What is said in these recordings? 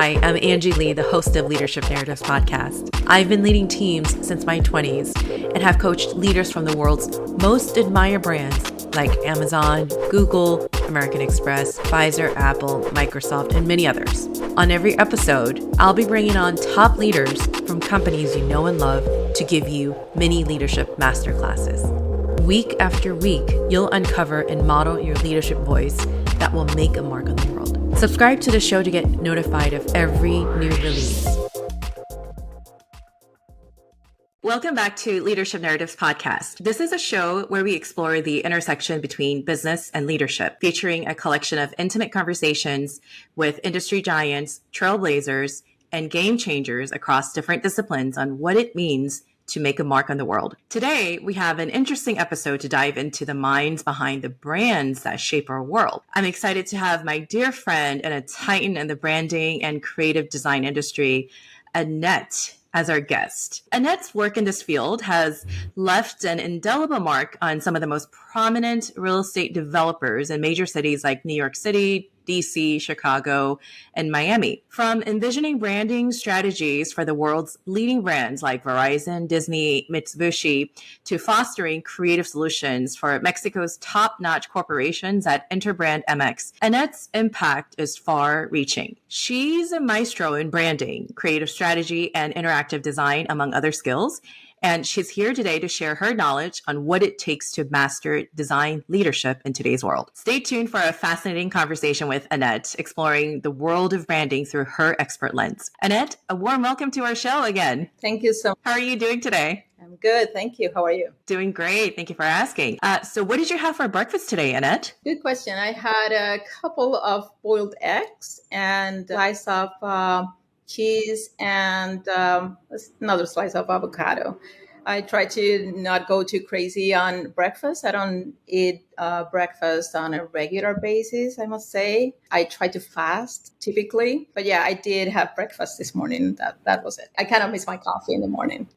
Hi, I'm Angie Lee, the host of Leadership Narratives podcast. I've been leading teams since my 20s and have coached leaders from the world's most admired brands like Amazon, Google, American Express, Pfizer, Apple, Microsoft, and many others. On every episode, I'll be bringing on top leaders from companies you know and love to give you mini leadership masterclasses. Week after week, you'll uncover and model your leadership voice that will make a mark on the world. Subscribe to the show to get notified of every new release. Welcome back to Leadership Narratives Podcast. This is a show where we explore the intersection between business and leadership, featuring a collection of intimate conversations with industry giants, trailblazers, and game changers across different disciplines on what it means to make a mark on the world. Today, we have an interesting episode to dive into the minds behind the brands that shape our world. I'm excited to have my dear friend and a titan in the branding and creative design industry, Anet as our guest. Anet's work in this field has left an indelible mark on some of the most prominent real estate developers in major cities like New York City, DC, Chicago, and Miami. From envisioning branding strategies for the world's leading brands like Verizon, Disney, Mitsubishi, to fostering creative solutions for Mexico's top notch corporations at Interbrand MX, Anet's impact is far reaching. She's a maestro in branding, creative strategy, and interactive design, among other skills and she's here today to share her knowledge on what it takes to master design leadership in today's world. Stay tuned for a fascinating conversation with Anet, exploring the world of branding through her expert lens. Anet, a warm welcome to our show again. Thank you so much. How are you doing today? I'm good. Thank you. How are you? Doing great. Thank you for asking. Uh, so, what did you have for breakfast today, Anet? Good question. I had a couple of boiled eggs and a slice of uh, cheese, and um, another slice of avocado. I try to not go too crazy on breakfast. I don't eat uh, breakfast on a regular basis, I must say. I try to fast typically, but yeah, I did have breakfast this morning. That that was it. I kind of miss my coffee in the morning.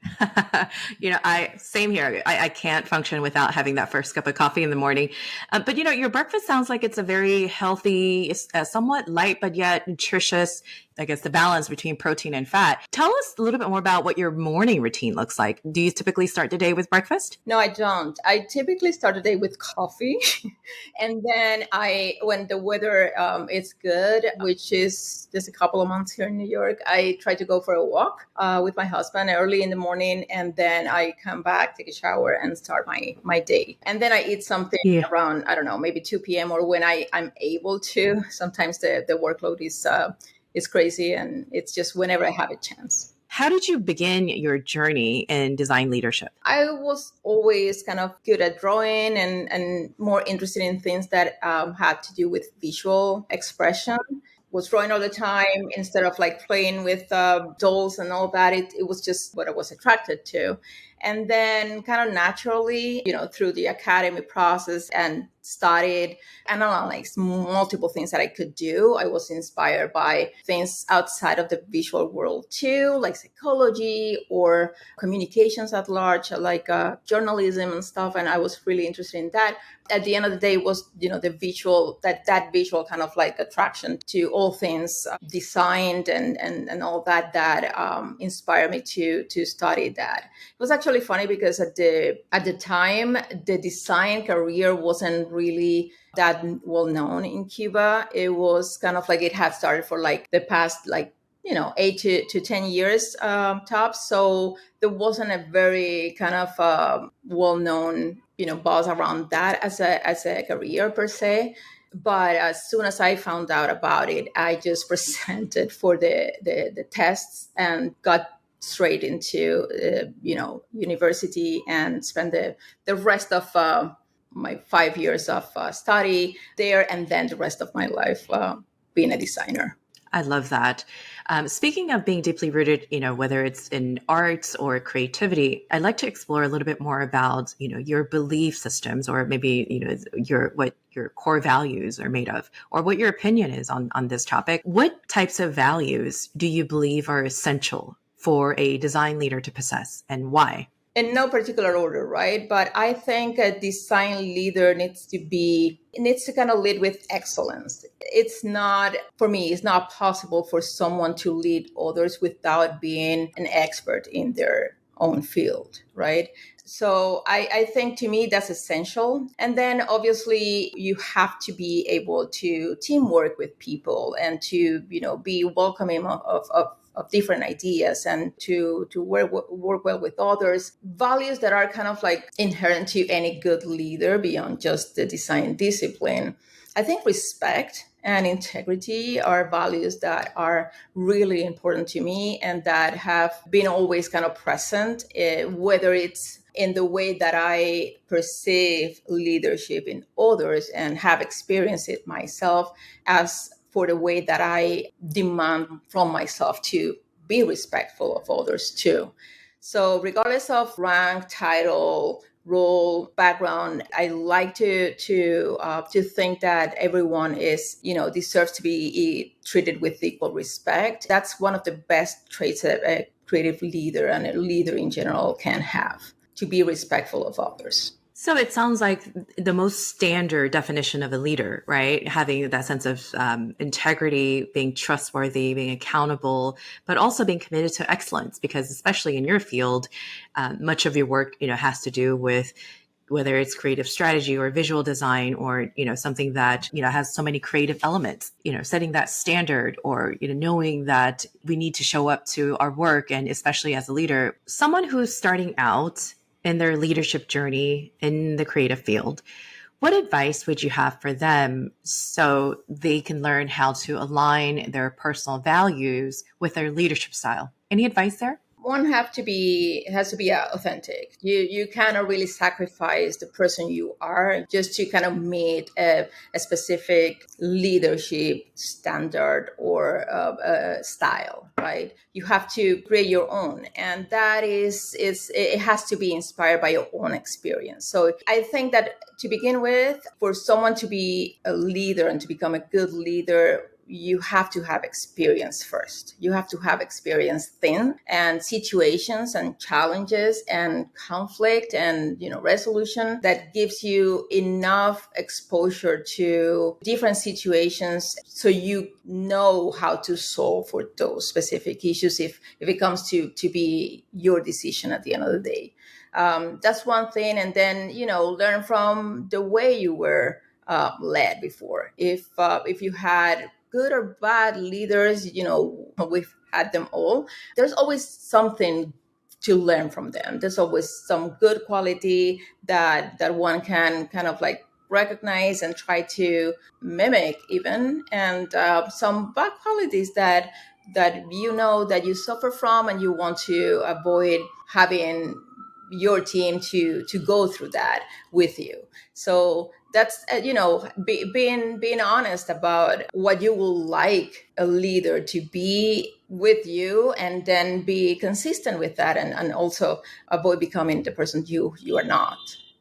you know, I same here. I, I, can't function without having that first cup of coffee in the morning. Uh, but you know, your breakfast sounds like it's a very healthy, uh, somewhat light but yet nutritious. I guess the balance between protein and fat. Tell us a little bit more about what your morning routine looks like. Do you typically start the day with breakfast? No, I don't. I typically start the day with coffee and then I, when the weather um, is good, which is just a couple of months here in New York, I try to go for a walk uh, with my husband early in the morning, and then I come back, take a shower, and start my my day. And then I eat something yeah. around I don't know, maybe two p.m. or when I I'm able to. Sometimes the the workload is uh, is crazy, and it's just whenever I have a chance. How did you begin your journey in design leadership? I was always kind of good at drawing and, and more interested in things that um, had to do with visual expression was drawing all the time instead of like playing with uh, dolls and all that. It, it was just what I was attracted to. And then, kind of naturally, you know, through the academy process and studied and analyzed multiple things that I could do. I was inspired by things outside of the visual world too, like psychology or communications at large, like uh, journalism and stuff. And I was really interested in that. At the end of the day, it was you know the visual that that visual kind of like attraction to all things uh, designed and and and all that that um, inspired me to to study that. It was actually funny because at the at the time the design career wasn't really that well known in Cuba. It was kind of like it had started for like the past like you know eight to, to ten years um, tops. So there wasn't a very kind of uh, well known you know buzz around that as a as a career per se. But as soon as I found out about it, I just presented for the the, the tests and got straight into uh, you know university and spend the the rest of uh, my five years of uh, study there, and then the rest of my life uh, being a designer. I love that. Um, speaking of being deeply rooted, you know, whether it's in arts or creativity, I'd like to explore a little bit more about, you know, your belief systems, or maybe, you know, your what your core values are made of, or what your opinion is on on this topic. What types of values do you believe are essential for a design leader to possess, and why? in no particular order, right? But I think a design leader needs to be needs to kind of lead with excellence. It's not for me, it's not possible for someone to lead others without being an expert in their own field, right? So I, I think to me that's essential. And then obviously you have to be able to teamwork with people and to, you know, be welcoming of, of, of different ideas and to to work work well with others. Values that are kind of like inherent to any good leader beyond just the design discipline. I think respect and integrity are values that are really important to me and that have been always kind of present uh, whether it's in the way that I perceive leadership in others and have experienced it myself as for the way that I demand from myself to be respectful of others too. So, regardless of rank, title, role, background, I like to to uh, to think that everyone is you know deserves to be treated with equal respect. That's one of the best traits that a creative leader and a leader in general can have to be respectful of others. So it sounds like the most standard definition of a leader, right? Having that sense of um, integrity, being trustworthy, being accountable, but also being committed to excellence. Because especially in your field, um, much of your work, you know, has to do with whether it's creative strategy or visual design or you know something that you know has so many creative elements you know setting that standard or you know knowing that we need to show up to our work and especially as a leader someone who's starting out in their leadership journey in the creative field, what advice would you have for them so they can learn how to align their personal values with their leadership style? Any advice there? One have to be has to be uh, authentic. You you cannot really sacrifice the person you are just to kind of meet a, a specific leadership standard or uh, uh, style right? You have to create your own and that is is it has to be inspired by your own experience. So i think that to begin with for someone to be a leader and to become a good leader you have to have experience first. You have to have experience in and situations and challenges and conflict and you know resolution that gives you enough exposure to different situations so you know how to solve for those specific issues if if it comes to to be your decision at the end of the day. Um, that's one thing, and then you know learn from the way you were uh, led before. If uh, if you had good or bad leaders, you know, we've had them all. There's always something to learn from them. There's always some good quality that that one can kind of like recognize and try to mimic even and uh, some bad qualities that that you know that you suffer from and you want to avoid having your team to to go through that with you so that's uh, you know be, being being honest about what you will like a leader to be with you and then be consistent with that and, and also avoid becoming the person you you are not.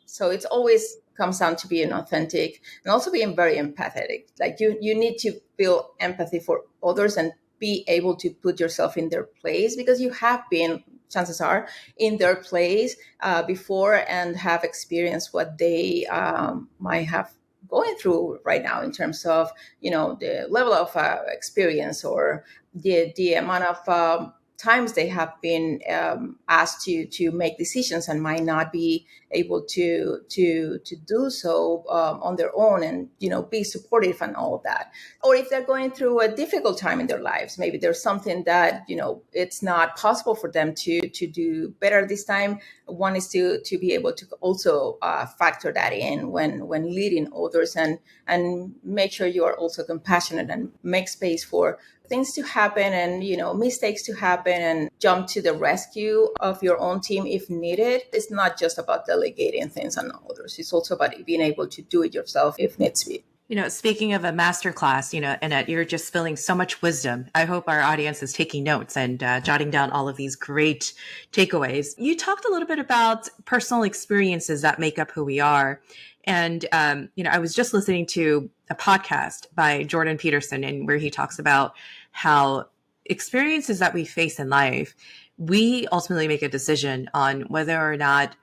So it's always comes down to being authentic and also being very empathetic. Like you you need to feel empathy for others and be able to put yourself in their place because you have been chances are in their place uh, before and have experienced what they um, might have going through right now in terms of you know the level of uh, experience or the the amount of um, times they have been um, asked to to make decisions and might not be able to to to do so um, on their own and you know be supportive and all of that. Or if they're going through a difficult time in their lives maybe there's something that you know it's not possible for them to to do better this time one is to to be able to also uh, factor that in when when leading others and and make sure you are also compassionate and make space for things to happen and you know mistakes to happen and jump to the rescue of your own team if needed. It's not just about delegating things on others it's also about being able to do it yourself if needs be you know, speaking of a master class, you know, Anet, you're just filling so much wisdom. I hope our audience is taking notes and uh, jotting down all of these great takeaways. You talked a little bit about personal experiences that make up who we are. And, um, you know, I was just listening to a podcast by Jordan Peterson and where he talks about how experiences that we face in life we ultimately make a decision on whether or not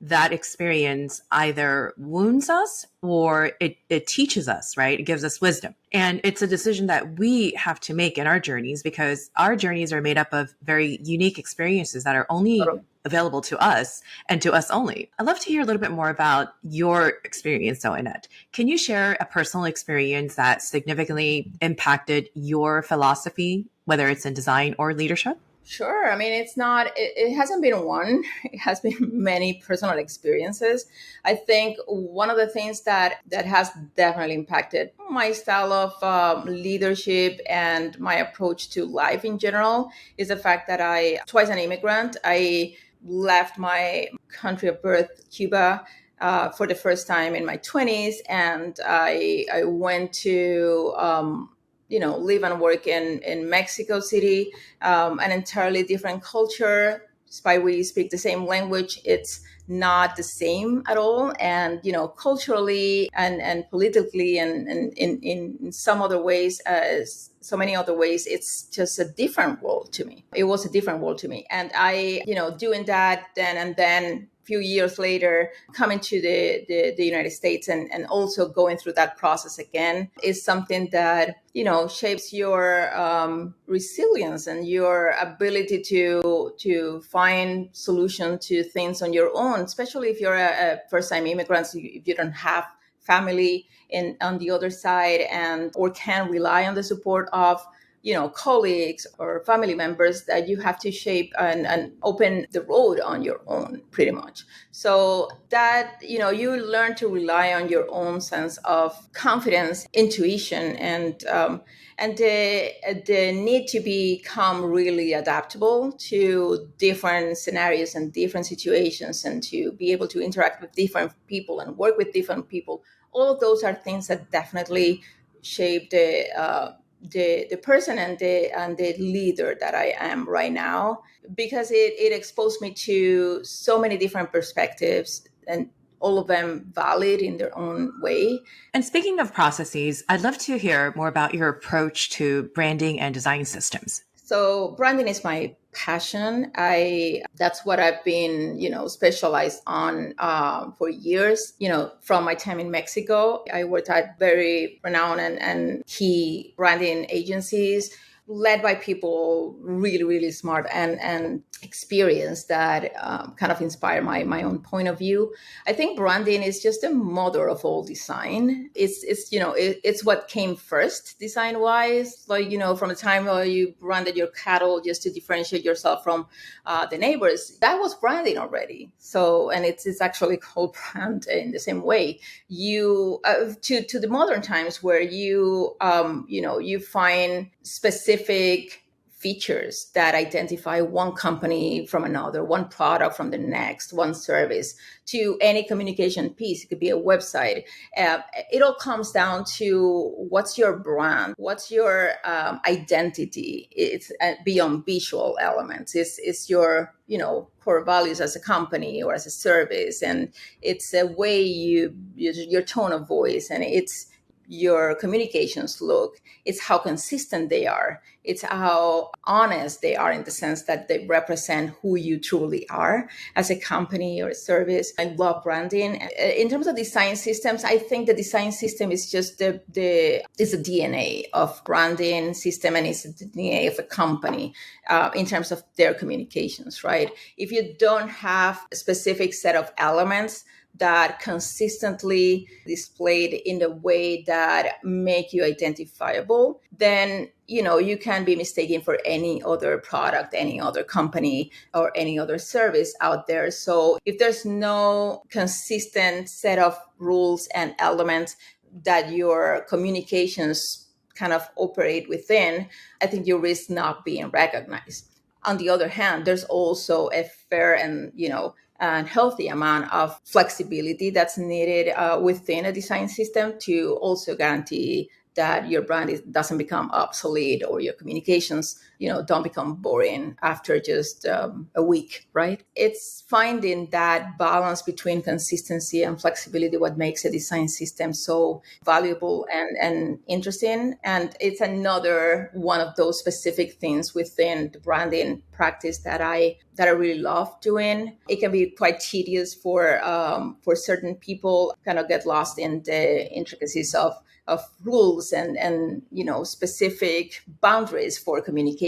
that experience either wounds us or it, it teaches us, right? It gives us wisdom. And it's a decision that we have to make in our journeys because our journeys are made up of very unique experiences that are only available to us and to us only. I'd love to hear a little bit more about your experience, though, Anet. Can you share a personal experience that significantly impacted your philosophy, whether it's in design or leadership? Sure. I mean, it's not, it, it, hasn't been one, it has been many personal experiences. I think one of the things that, that has definitely impacted my style of um, leadership and my approach to life in general is the fact that I, twice an immigrant, I left my country of birth, Cuba, uh, for the first time in my 20s. And I, I went to, um, you know live and work in in Mexico City, um, an entirely different culture. Despite we speak the same language, it's not the same at all. And you know, culturally and and politically, and, and in in some other ways, uh, so many other ways, it's just a different world to me. It was a different world to me, and I, you know, doing that then and then few years later coming to the, the, the, united states and, and also going through that process again is something that you know shapes your um, resilience and your ability to to find solution to things on your own especially if you're a, a first time immigrant if you don't have family in on the other side and or can rely on the support of you know colleagues or family members that you have to shape and, and open the road on your own pretty much. So that you know you learn to rely on your own sense of confidence intuition and um, and the the need to become really adaptable to different scenarios and different situations and to be able to interact with different people and work with different people. All of those are things that definitely shape the uh, the the person and the and the leader that I am right now because it it exposed me to so many different perspectives and all of them valid in their own way. And speaking of processes, I'd love to hear more about your approach to branding and design systems. So branding is my passion. I that's what I've been, you know, specialized on um, for years. You know, from my time in Mexico, I worked at very renowned and, and key branding agencies led by people really really smart and and experienced that um, kind of inspire my my own point of view. I think branding is just a mother of all design. It's it's you know it, it's what came first design wise like you know from the time where you branded your cattle just to differentiate yourself from uh, the neighbors that was branding already. So and it's it's actually called brand in the same way. You uh, to to the modern times where you um you know you find specific features that identify one company from another, one product from the next, one service to any communication piece. It could be a website. Uh, it all comes down to what's your brand, what's your um, identity. It's uh, beyond visual elements. It's, it's your you know core values as a company or as a service, and it's a way you your tone of voice, and it's your communications look it's how consistent they are. It's how honest they are in the sense that they represent who you truly are as a company or a service. I love branding. In terms of design systems i think the design system is just the the is the dna of branding system and it's the dna of a company uh, in terms of their communications right? If you don't have a specific set of elements that consistently displayed in the way that make you identifiable then you know you can be mistaken for any other product any other company or any other service out there. So if there's no consistent set of rules and elements that your communications kind of operate within i think you risk not being recognized. On the other hand there's also a fair and you know and healthy amount of flexibility that's needed uh, within a design system to also guarantee that your brand is, doesn't become obsolete or your communications you know don't become boring after just um, a week right? It's finding that balance between consistency and flexibility what makes a design system so valuable and and interesting. And it's another one of those specific things within the branding practice that i that i really love doing. It can be quite tedious for um, for certain people kind of get lost in the intricacies of of rules and and you know specific boundaries for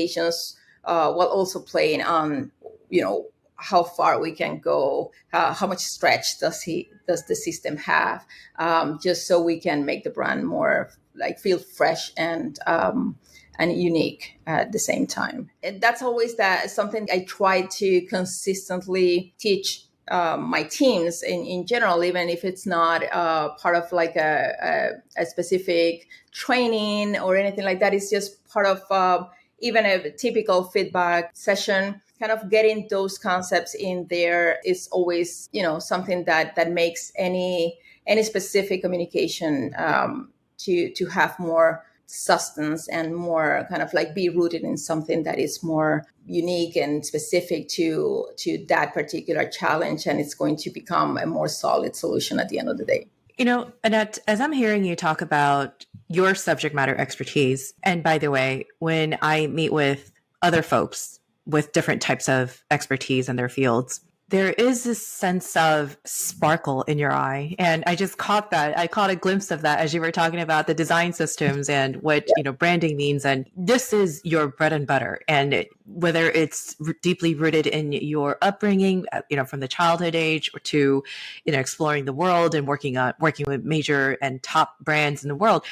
communications uh, while also playing on you know how far we can go uh, how much stretch does he does the system have um, just so we can make the brand more like feel fresh and um, and unique at the same time. And that's always that something i try to consistently teach um, my teams in, in general, even if it's not uh, part of like a, a, a, specific training or anything like that, it's just part of uh, even a typical feedback session. Kind of getting those concepts in there is always, you know, something that that makes any any specific communication um, to to have more substance and more kind of like be rooted in something that is more unique and specific to to that particular challenge and it's going to become a more solid solution at the end of the day you know anet as i'm hearing you talk about your subject matter expertise. And by the way when i meet with other folks with different types of expertise in their fields there is this sense of sparkle in your eye. And i just caught that. I caught a glimpse of that as you were talking about the design systems and what you know branding means. And this is your bread and butter. And it, whether it's r- deeply rooted in your upbringing uh, you know from the childhood age or to you know exploring the world and working on working with major and top brands in the world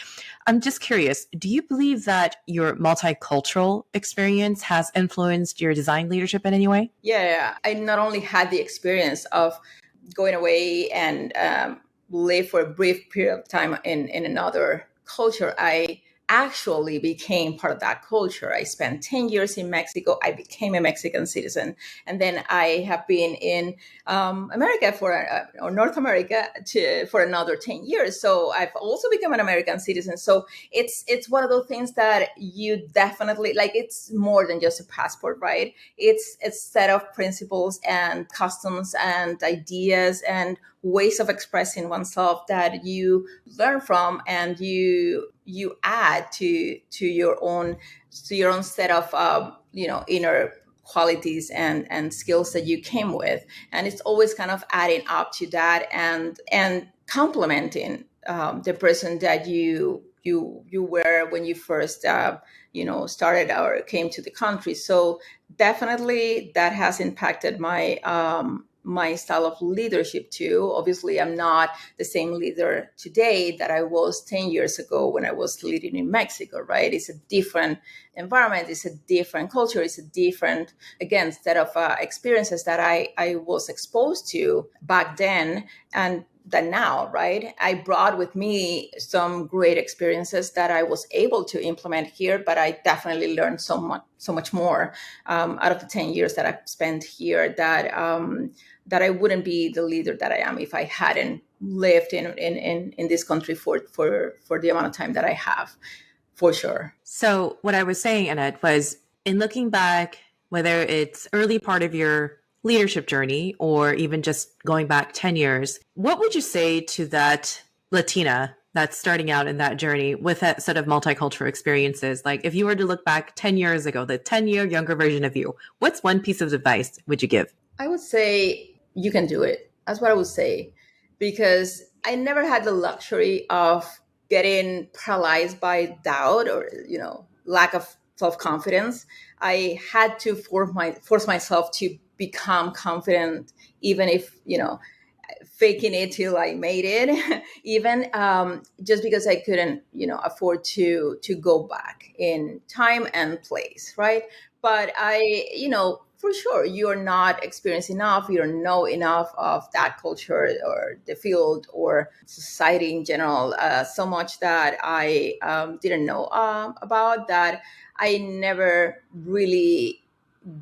I'm just curious, do you believe that your multicultural experience has influenced your design leadership in any way? Yeah, I not only had the experience of going away and um, live for a brief period of time in, in another culture, I actually became part of that culture. I spent 10 years in Mexico. I became a Mexican citizen. And then I have been in um, America for, uh, or North America to, for another 10 years. So I've also become an American citizen. So it's, it's one of those things that you definitely, like it's more than just a passport, right? It's a set of principles and customs and ideas and ways of expressing oneself that you learn from and you you add to to your own to your own set of uh, you know inner qualities and and skills that you came with. And it's always kind of adding up to that and and complementing um, the person that you you you were when you first uh, you know started or came to the country. So definitely that has impacted my um, my style of leadership too. Obviously, I'm not the same leader today that I was 10 years ago when I was leading in Mexico, right? It's a different environment, it's a different culture, it's a different, again, set of uh, experiences that I, I was exposed to back then. And than now, right? I brought with me some great experiences that I was able to implement here, but I definitely learned so much, so much more um, out of the ten years that I've spent here. That um, that I wouldn't be the leader that I am if I hadn't lived in in in, in this country for for for the amount of time that I have, for sure. So what I was saying, Anet, was in looking back, whether it's early part of your leadership journey or even just going back 10 years, what would you say to that Latina that's starting out in that journey with that set of multicultural experiences? Like if you were to look back 10 years ago, the 10 year younger version of you, what's one piece of advice would you give? I would say you can do it. That's what I would say. Because I never had the luxury of getting paralyzed by doubt or, you know, lack of self-confidence. I had to force my force myself to become confident, even if, you know, faking it till I made it, even um, just because I couldn't, you know, afford to to go back in time and place, right? But I, you know, for sure you're not experienced enough you don't know enough of that culture or the field or society in general uh, so much that i um, didn't know um, about that i never really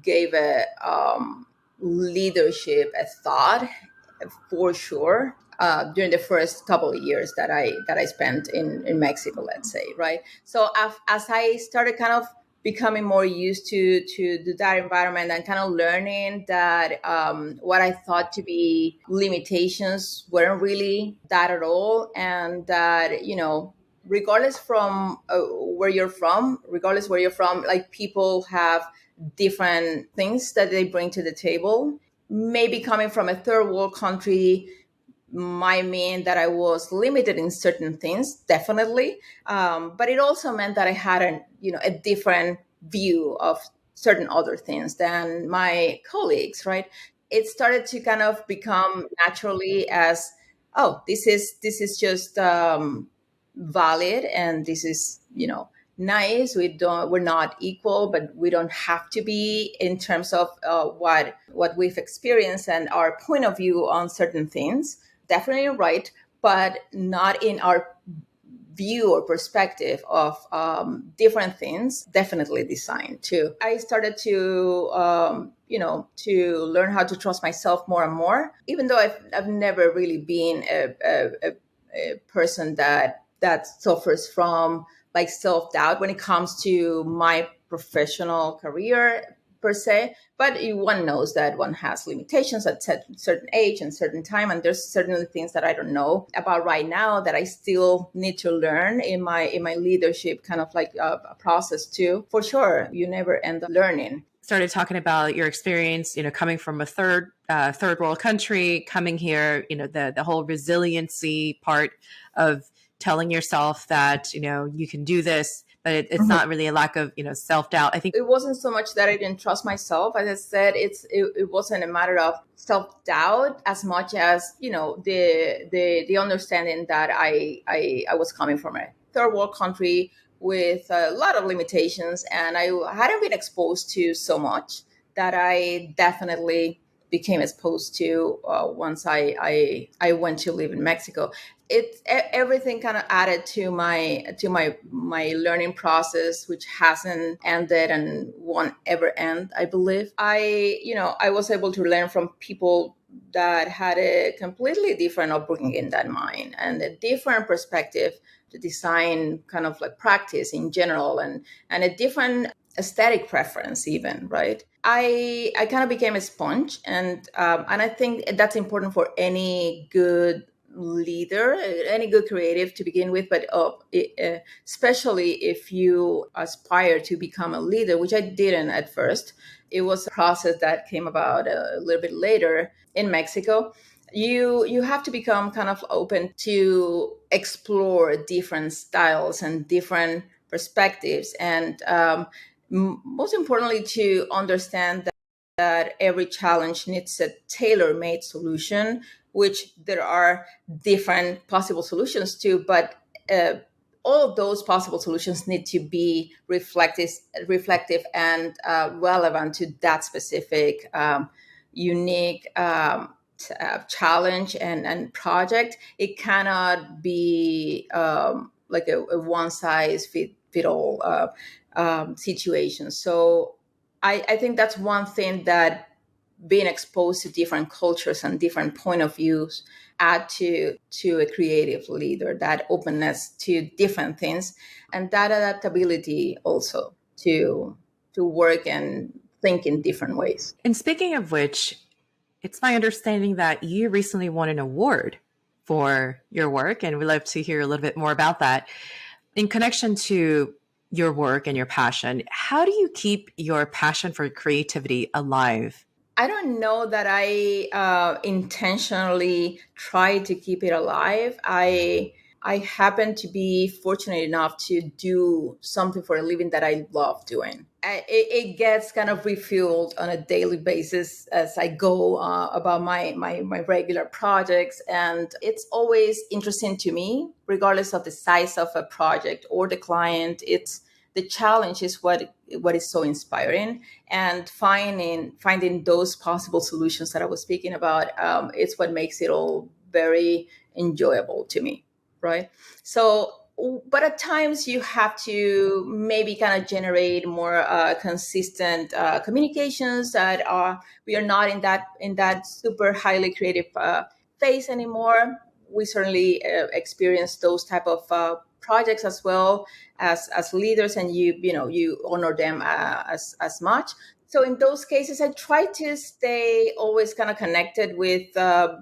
gave a um, leadership a thought for sure uh, during the first couple of years that I that I spent in in Mexico, let's say, right? So as I started kind of becoming more used to to that environment and kind of learning that um, what I thought to be limitations weren't really that at all, and that you know, regardless from uh, where you're from, regardless where you're from, like people have different things that they bring to the table. Maybe coming from a third world country might mean that I was limited in certain things, definitely. Um, but it also meant that I had a you know a different view of certain other things than my colleagues. Right? It started to kind of become naturally as oh this is this is just um, valid and this is you know nice we don't we're not equal but we don't have to be in terms of uh, what what we've experienced and our point of view on certain things definitely right, but not in our view or perspective of um, different things definitely design too. I started to um, you know to learn how to trust myself more and more even though i've, I've never really been a, a, a person that that suffers from like self-doubt when it comes to my professional career per se, but one knows that one has limitations at certain age and certain time, and there's certainly things that I don't know about right now that I still need to learn in my in my leadership kind of like a process too. For sure, you never end up learning started talking about your experience, you know, coming from a third uh, third world country, coming here, you know, the the whole resiliency part of telling yourself that you know you can do this but it, it's mm-hmm. not really a lack of you know self doubt. I think it wasn't so much that I didn't trust myself. As I said, it's it, it wasn't a matter of self doubt as much as you know the the the understanding that I I, I was coming from a third world country with a lot of limitations, and I hadn't been exposed to so much that I definitely became exposed to uh, once I, I I went to live in Mexico. It everything kind of added to my to my my learning process, which hasn't ended and won't ever end. I believe I you know I was able to learn from people that had a completely different upbringing than mine and a different perspective to design kind of like practice in general and and a different aesthetic preference even right i i kind of became a sponge and um, and i think that's important for any good leader any good creative to begin with but uh, uh, especially if you aspire to become a leader which i didn't at first. It was a process that came about a little bit later in mexico. You you have to become kind of open to explore different styles and different perspectives and um, most importantly to understand that, that every challenge needs a tailor-made solution which there are different possible solutions to but uh, all of those possible solutions need to be reflective, reflective and uh, relevant to that specific um, unique um, uh, challenge and, and project. It cannot be um, like a, a one size fit, fit all uh, um, situations. So I, I think that's one thing that being exposed to different cultures and different point of views add to to a creative leader that openness to different things and that adaptability also to to work and think in different ways and speaking of which it's my understanding that you recently won an award for your work and we'd love to hear a little bit more about that in connection to your work and your passion. How do you keep your passion for creativity alive? I don't know that I uh, intentionally try to keep it alive. I I happen to be fortunate enough to do something for a living that I love doing. It, it gets kind of refueled on a daily basis as I go uh, about my, my my regular projects, and it's always interesting to me, regardless of the size of a project or the client. It's the challenge is what what is so inspiring. And finding finding those possible solutions that i was speaking about um, it's what makes it all very enjoyable to me right? So but at times you have to maybe kind of generate more uh, consistent uh, communications that are we are not in that in that super highly creative uh, phase anymore. We certainly uh, experience those type of uh, projects as well as as leaders, and you you know you honor them uh, as as much. So in those cases, I try to stay always kind of connected with uh,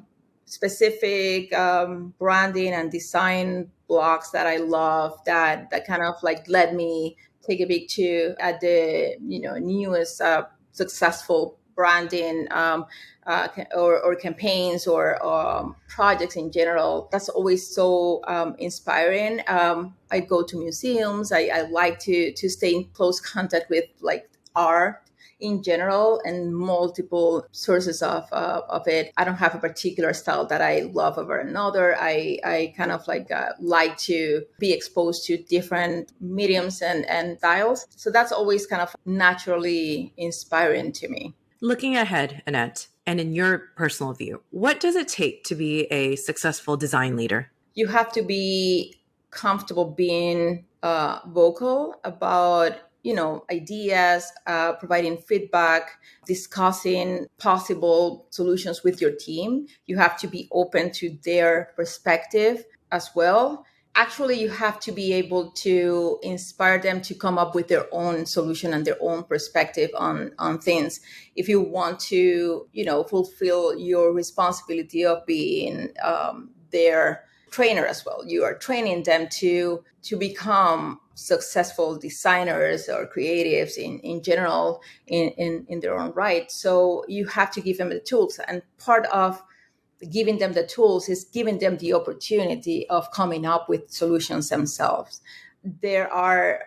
specific um, branding and design blocks that I love that that kind of like led me take a to at the you know newest uh, successful branding um, uh, or, or, campaigns or um, projects in general. That's always so um, inspiring. Um, I go to museums. I, I, like to to stay in close contact with like art in general and multiple sources of uh, of it. I don't have a particular style that I love over another. I I kind of like uh, like to be exposed to different mediums and and styles. So that's always kind of naturally inspiring to me. Looking ahead, Anet, and in your personal view, what does it take to be a successful design leader? You have to be comfortable being uh, vocal about you know ideas uh, providing feedback discussing possible solutions with your team you have to be open to their perspective as well actually you have to be able to inspire them to come up with their own solution and their own perspective on on things if you want to you know fulfill your responsibility of being um, their trainer as well you are training them to to become successful designers or creatives in, in general in, in, in their own right. So you have to give them the tools. And part of giving them the tools is giving them the opportunity of coming up with solutions themselves. There are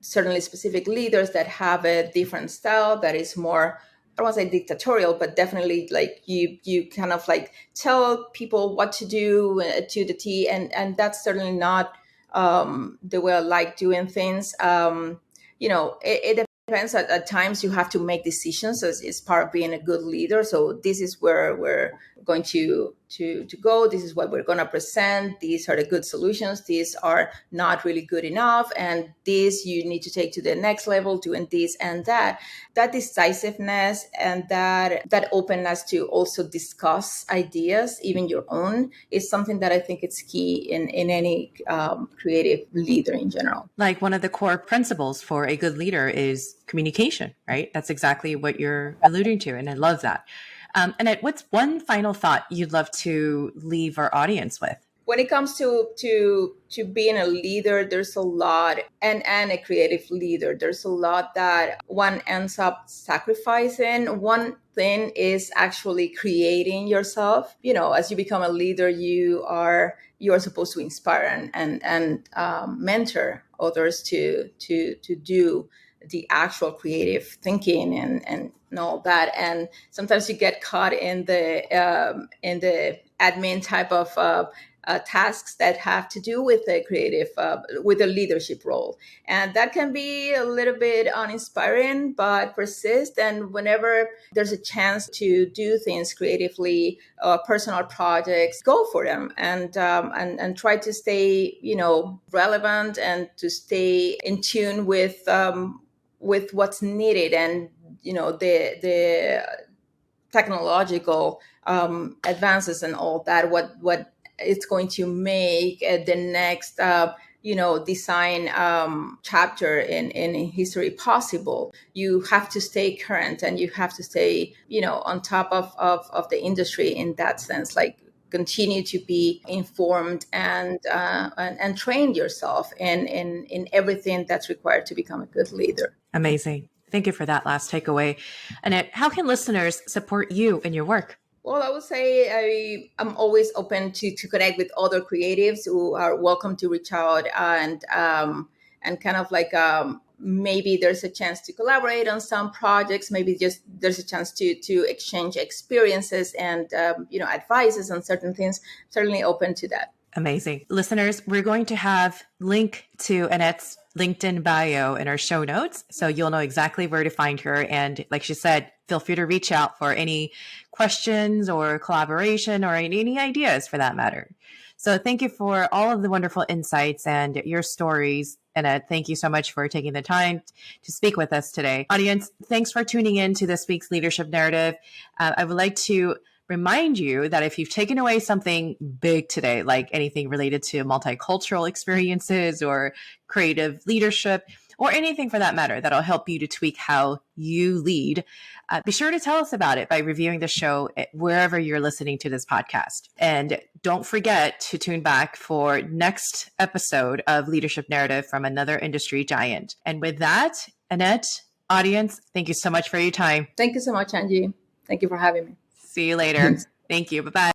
certainly specific leaders that have a different style that is more I don't want to say dictatorial, but definitely like you you kind of like tell people what to do uh, to the T, and and that's certainly not um, the way I like doing things. Um, you know, it, it depends. At, at, times, you have to make decisions as it's part of being a good leader. So this is where we're going to to to go. This is what we're going to present. These are the good solutions. These are not really good enough and this you need to take to the next level doing this and that. That decisiveness and that that openness to also discuss ideas even your own is something that i think it's key in in any um, creative leader in general. Like one of the core principles for a good leader is communication right? That's exactly what you're alluding to and i love that um, Anet, what's one final thought you'd love to leave our audience with? When it comes to to to being a leader, there's a lot, and and a creative leader, there's a lot that one ends up sacrificing. One thing is actually creating yourself. You know, as you become a leader, you are you are supposed to inspire and and and um, mentor others to to to do the actual creative thinking and and and all that. And sometimes you get caught in the um, in the admin type of uh, uh, tasks that have to do with the creative, uh, with a leadership role, and that can be a little bit uninspiring, but persist. And whenever there's a chance to do things creatively, uh, personal projects, go for them, and um, and and try to stay, you know, relevant and to stay in tune with um, with what's needed and you know the the technological um, advances and all that what what it's going to make uh, the next uh, you know design um, chapter in in history possible. You have to stay current and you have to stay you know on top of of, of the industry in that sense like continue to be informed and uh, and, and train yourself in, in in everything that's required to become a good leader. Amazing Thank you for that last takeaway. And how can listeners support you in your work? Well, I would say I, am always open to, to connect with other creatives who are welcome to reach out and um, and kind of like um, maybe there's a chance to collaborate on some projects. Maybe just there's a chance to to exchange experiences and um, you know advices on certain things. Certainly open to that. Amazing. Listeners, we're going to have link to Anet's LinkedIn bio in our show notes. So you'll know exactly where to find her. And like she said, feel free to reach out for any questions or collaboration or any ideas for that matter. So thank you for all of the wonderful insights and your stories. Anet, thank you so much for taking the time to speak with us today. Audience, thanks for tuning in to this week's Leadership Narrative. Uh, I would like to remind you that if you've taken away something big today, like anything related to multicultural experiences or creative leadership, or anything for that matter that'll help you to tweak how you lead, uh, be sure to tell us about it by reviewing the show wherever you're listening to this podcast. And don't forget to tune back for next episode of Leadership Narrative from another industry giant. And with that, Anet, audience, thank you so much for your time. Thank you so much, Angie. Thank you for having me. See you later. Thank you. Bye bye.